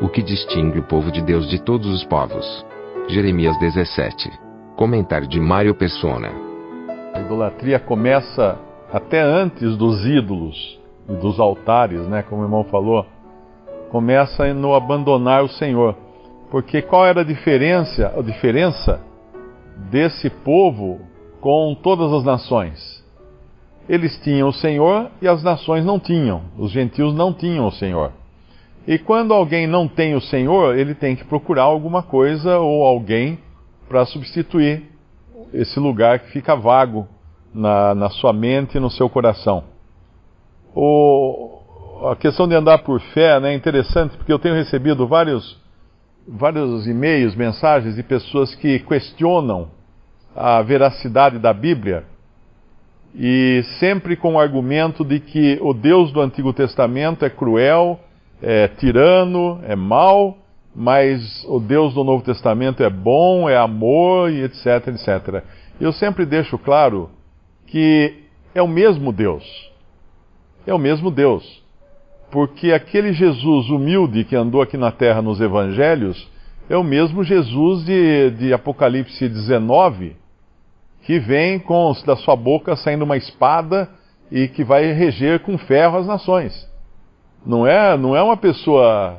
O que distingue o povo de Deus de todos os povos? Jeremias 17. Comentário de Mário Persona. A idolatria começa até antes dos ídolos e dos altares, né, como o irmão falou. Começa no abandonar o Senhor. Porque qual era a diferença, a diferença desse povo com todas as nações? Eles tinham o Senhor e as nações não tinham. Os gentios não tinham o Senhor. E quando alguém não tem o Senhor, ele tem que procurar alguma coisa ou alguém para substituir esse lugar que fica vago na, na sua mente e no seu coração. O, a questão de andar por fé né, é interessante porque eu tenho recebido vários, vários e-mails, mensagens de pessoas que questionam a veracidade da Bíblia e sempre com o argumento de que o Deus do Antigo Testamento é cruel, é tirano, é mau, mas o Deus do Novo Testamento é bom, é amor e etc, etc. Eu sempre deixo claro que é o mesmo Deus. É o mesmo Deus. Porque aquele Jesus humilde que andou aqui na terra nos evangelhos é o mesmo Jesus de, de Apocalipse 19, que vem com da sua boca saindo uma espada e que vai reger com ferro as nações. Não é, não é uma pessoa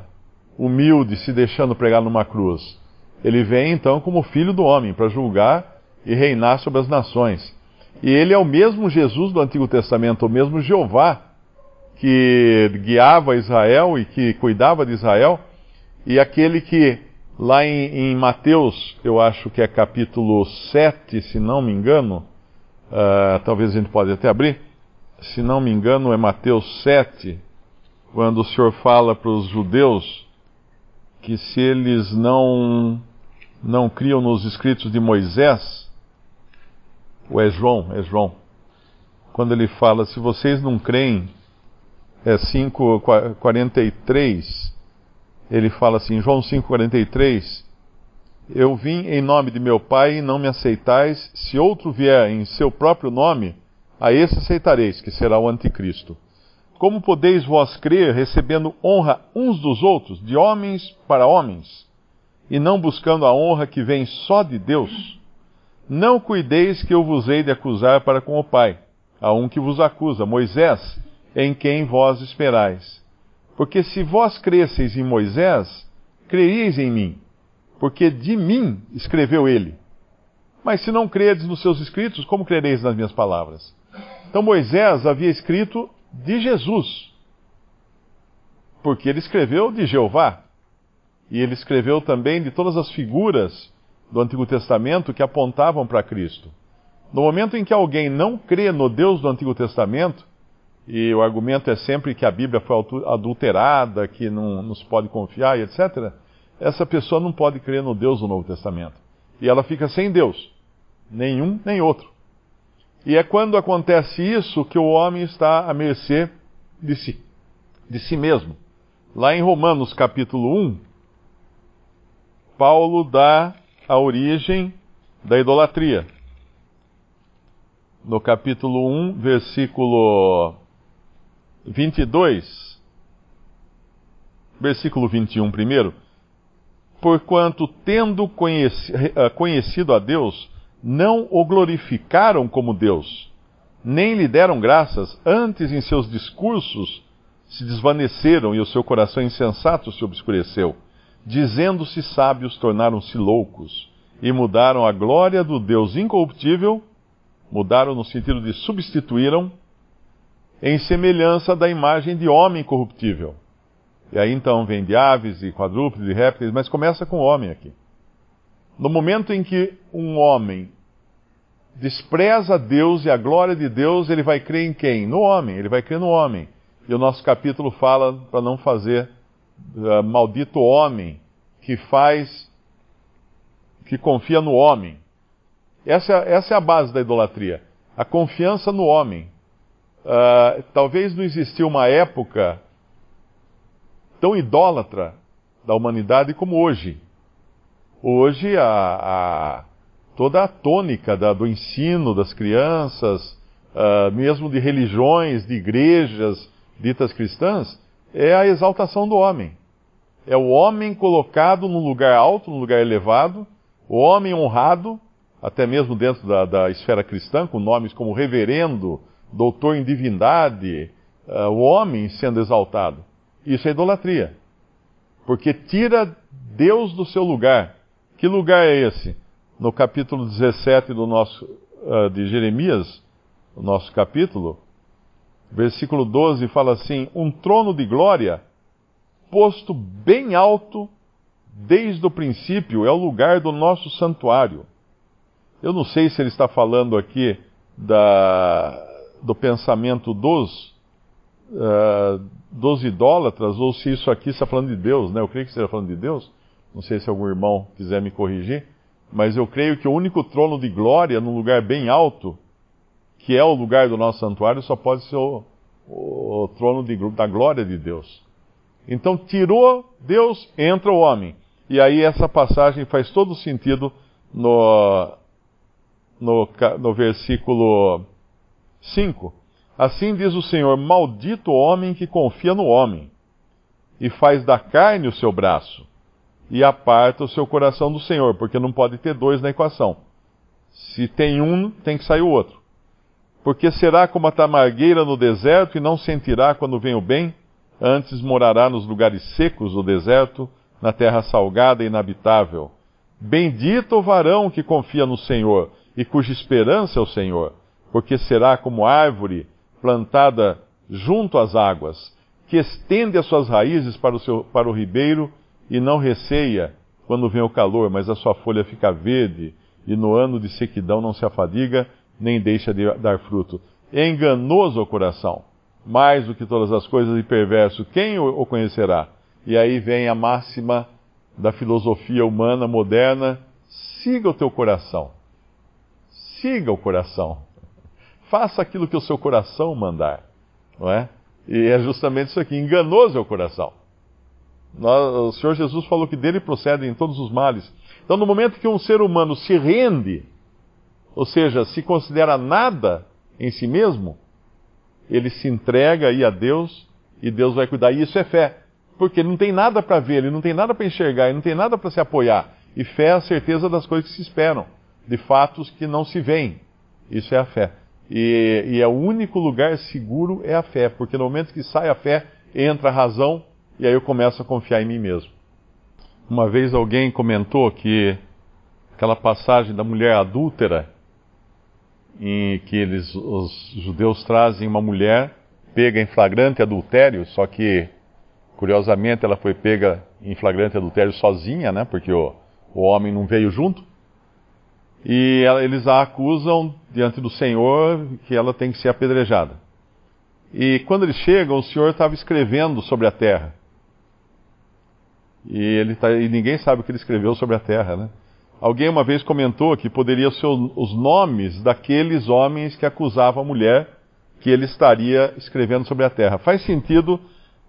humilde se deixando pregar numa cruz. Ele vem então como filho do homem para julgar e reinar sobre as nações. E ele é o mesmo Jesus do Antigo Testamento, o mesmo Jeová que guiava Israel e que cuidava de Israel, e aquele que lá em, em Mateus, eu acho que é capítulo 7, se não me engano, uh, talvez a gente pode até abrir, se não me engano é Mateus 7, quando o Senhor fala para os judeus que se eles não não criam nos escritos de Moisés, ou é João, é João, quando ele fala, se vocês não creem é 5:43, ele fala assim, João 5:43, eu vim em nome de meu Pai e não me aceitais, se outro vier em seu próprio nome, a esse aceitareis, que será o anticristo. Como podeis vós crer, recebendo honra uns dos outros, de homens para homens, e não buscando a honra que vem só de Deus? Não cuideis que eu vos hei de acusar para com o Pai, a um que vos acusa, Moisés, em quem vós esperais. Porque se vós cresceis em Moisés, creríeis em mim, porque de mim escreveu ele. Mas se não credes nos seus escritos, como crereis nas minhas palavras? Então Moisés havia escrito de Jesus, porque ele escreveu de Jeová, e ele escreveu também de todas as figuras do Antigo Testamento que apontavam para Cristo. No momento em que alguém não crê no Deus do Antigo Testamento, e o argumento é sempre que a Bíblia foi adulterada, que não, se pode confiar e etc., essa pessoa não pode crer no Deus do Novo Testamento. E ela fica sem Deus, nenhum nem outro. E é quando acontece isso que o homem está à mercê de si, de si mesmo. Lá em Romanos capítulo 1, Paulo dá a origem da idolatria. No capítulo 1, versículo 22, versículo 21 primeiro. Porquanto, tendo eh, conhecido a Deus, não o glorificaram como Deus, nem lhe deram graças, antes em seus discursos se desvaneceram e o seu coração insensato se obscureceu. Dizendo-se sábios, tornaram-se loucos e mudaram a glória do Deus incorruptível, mudaram no sentido de substituíram em semelhança da imagem de homem corruptível. E aí então vem de aves e quadrúpedes e répteis, mas começa com o homem aqui. No momento em que um homem despreza Deus e a glória de Deus, ele vai crer em quem? No homem, ele vai crer no homem. E o nosso capítulo fala para não fazer uh, maldito homem que faz, que confia no homem. Essa, essa é a base da idolatria. A confiança no homem. Uh, talvez não existiu uma época tão idólatra da humanidade como hoje. Hoje, a, a toda a tônica da, do ensino das crianças, uh, mesmo de religiões, de igrejas ditas cristãs, é a exaltação do homem. É o homem colocado num lugar alto, num lugar elevado, o homem honrado, até mesmo dentro da, da esfera cristã, com nomes como reverendo, doutor em divindade, uh, o homem sendo exaltado. Isso é idolatria. Porque tira Deus do seu lugar. Que lugar é esse? No capítulo 17 do nosso, uh, de Jeremias, o nosso capítulo, versículo 12 fala assim: Um trono de glória, posto bem alto desde o princípio, é o lugar do nosso santuário. Eu não sei se ele está falando aqui da, do pensamento dos, uh, dos idólatras ou se isso aqui está falando de Deus, né? Eu creio que esteja falando de Deus. Não sei se algum irmão quiser me corrigir, mas eu creio que o único trono de glória num lugar bem alto, que é o lugar do nosso santuário, só pode ser o, o, o trono de, da glória de Deus. Então, tirou Deus, entra o homem. E aí essa passagem faz todo sentido no, no, no versículo 5. Assim diz o Senhor: Maldito o homem que confia no homem, e faz da carne o seu braço, e aparta o seu coração do Senhor, porque não pode ter dois na equação. Se tem um, tem que sair o outro. Porque será como a tamargueira no deserto e não sentirá quando vem o bem, antes morará nos lugares secos do deserto, na terra salgada e inabitável. Bendito o varão que confia no Senhor e cuja esperança é o Senhor, porque será como árvore plantada junto às águas, que estende as suas raízes para o, seu, para o ribeiro e não receia quando vem o calor, mas a sua folha fica verde e no ano de sequidão não se afadiga, nem deixa de dar fruto. É enganoso o coração, mais do que todas as coisas, e perverso. Quem o conhecerá? E aí vem a máxima da filosofia humana moderna: siga o teu coração. Siga o coração. Faça aquilo que o seu coração mandar. Não é? E é justamente isso aqui: enganoso é o coração. O Senhor Jesus falou que dele procedem todos os males. Então, no momento que um ser humano se rende, ou seja, se considera nada em si mesmo, ele se entrega aí a Deus e Deus vai cuidar. E isso é fé. Porque ele não tem nada para ver, ele não tem nada para enxergar, ele não tem nada para se apoiar. E fé é a certeza das coisas que se esperam, de fatos que não se veem. Isso é a fé. E, e é o único lugar seguro é a fé, porque no momento que sai a fé, entra a razão e aí eu começo a confiar em mim mesmo. Uma vez alguém comentou que aquela passagem da mulher adúltera, em que eles, os judeus trazem uma mulher pega em flagrante adultério, só que curiosamente ela foi pega em flagrante adultério sozinha, né? Porque o, o homem não veio junto. E eles a acusam diante do Senhor que ela tem que ser apedrejada. E quando eles chegam, o Senhor estava escrevendo sobre a terra. E, ele tá, e ninguém sabe o que ele escreveu sobre a terra, né? Alguém uma vez comentou que poderiam ser os nomes daqueles homens que acusavam a mulher que ele estaria escrevendo sobre a terra. Faz sentido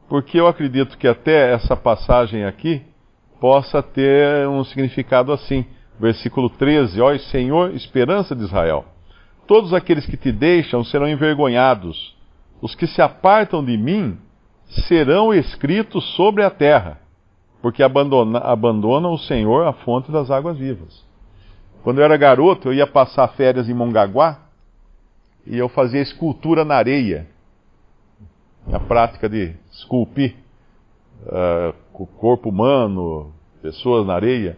porque eu acredito que até essa passagem aqui possa ter um significado assim versículo 13: Ó Senhor, esperança de Israel, todos aqueles que te deixam serão envergonhados, os que se apartam de mim serão escritos sobre a terra, porque abandona, abandonam o Senhor a fonte das águas vivas. Quando eu era garoto, eu ia passar férias em Mongaguá e eu fazia escultura na areia. A prática de esculpir uh, o corpo humano, pessoas na areia.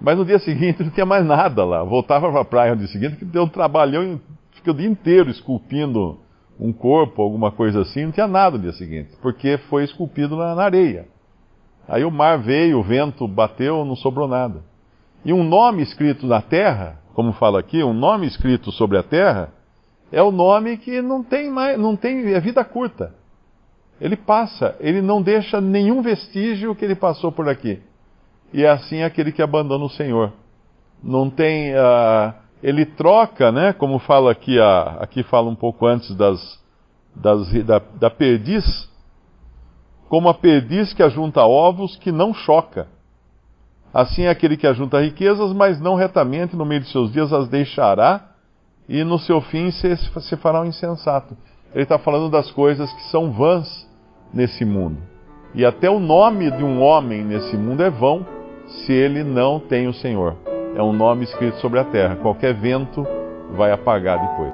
Mas no dia seguinte não tinha mais nada lá. Voltava para a praia no dia seguinte, que deu um trabalhão, fiquei o dia inteiro esculpindo um corpo, alguma coisa assim, não tinha nada no dia seguinte, porque foi esculpido na, na areia. Aí o mar veio, o vento bateu, não sobrou nada. E um nome escrito na terra, como fala aqui, um nome escrito sobre a terra, é o nome que não tem mais, não tem, é vida curta. Ele passa, ele não deixa nenhum vestígio que ele passou por aqui. E é assim aquele que abandona o Senhor. Não tem. Uh, ele troca, né? Como fala aqui, uh, aqui fala um pouco antes das, das, da, da perdiz, como a perdiz que ajunta ovos que não choca. Assim é aquele que ajunta riquezas, mas não retamente no meio de seus dias as deixará, e no seu fim se, se fará um insensato. Ele está falando das coisas que são vãs nesse mundo. E até o nome de um homem nesse mundo é vão se ele não tem o Senhor. É um nome escrito sobre a terra. Qualquer vento vai apagar depois.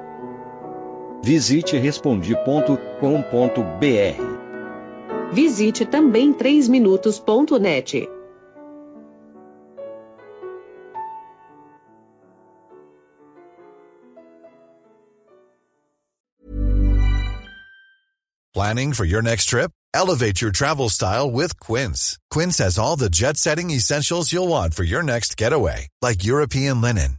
Visite respondi.com.br. Visite também 3minutos.net. Planning for your next trip? Elevate your travel style with Quince. Quince has all the jet setting essentials you'll want for your next getaway, like European linen,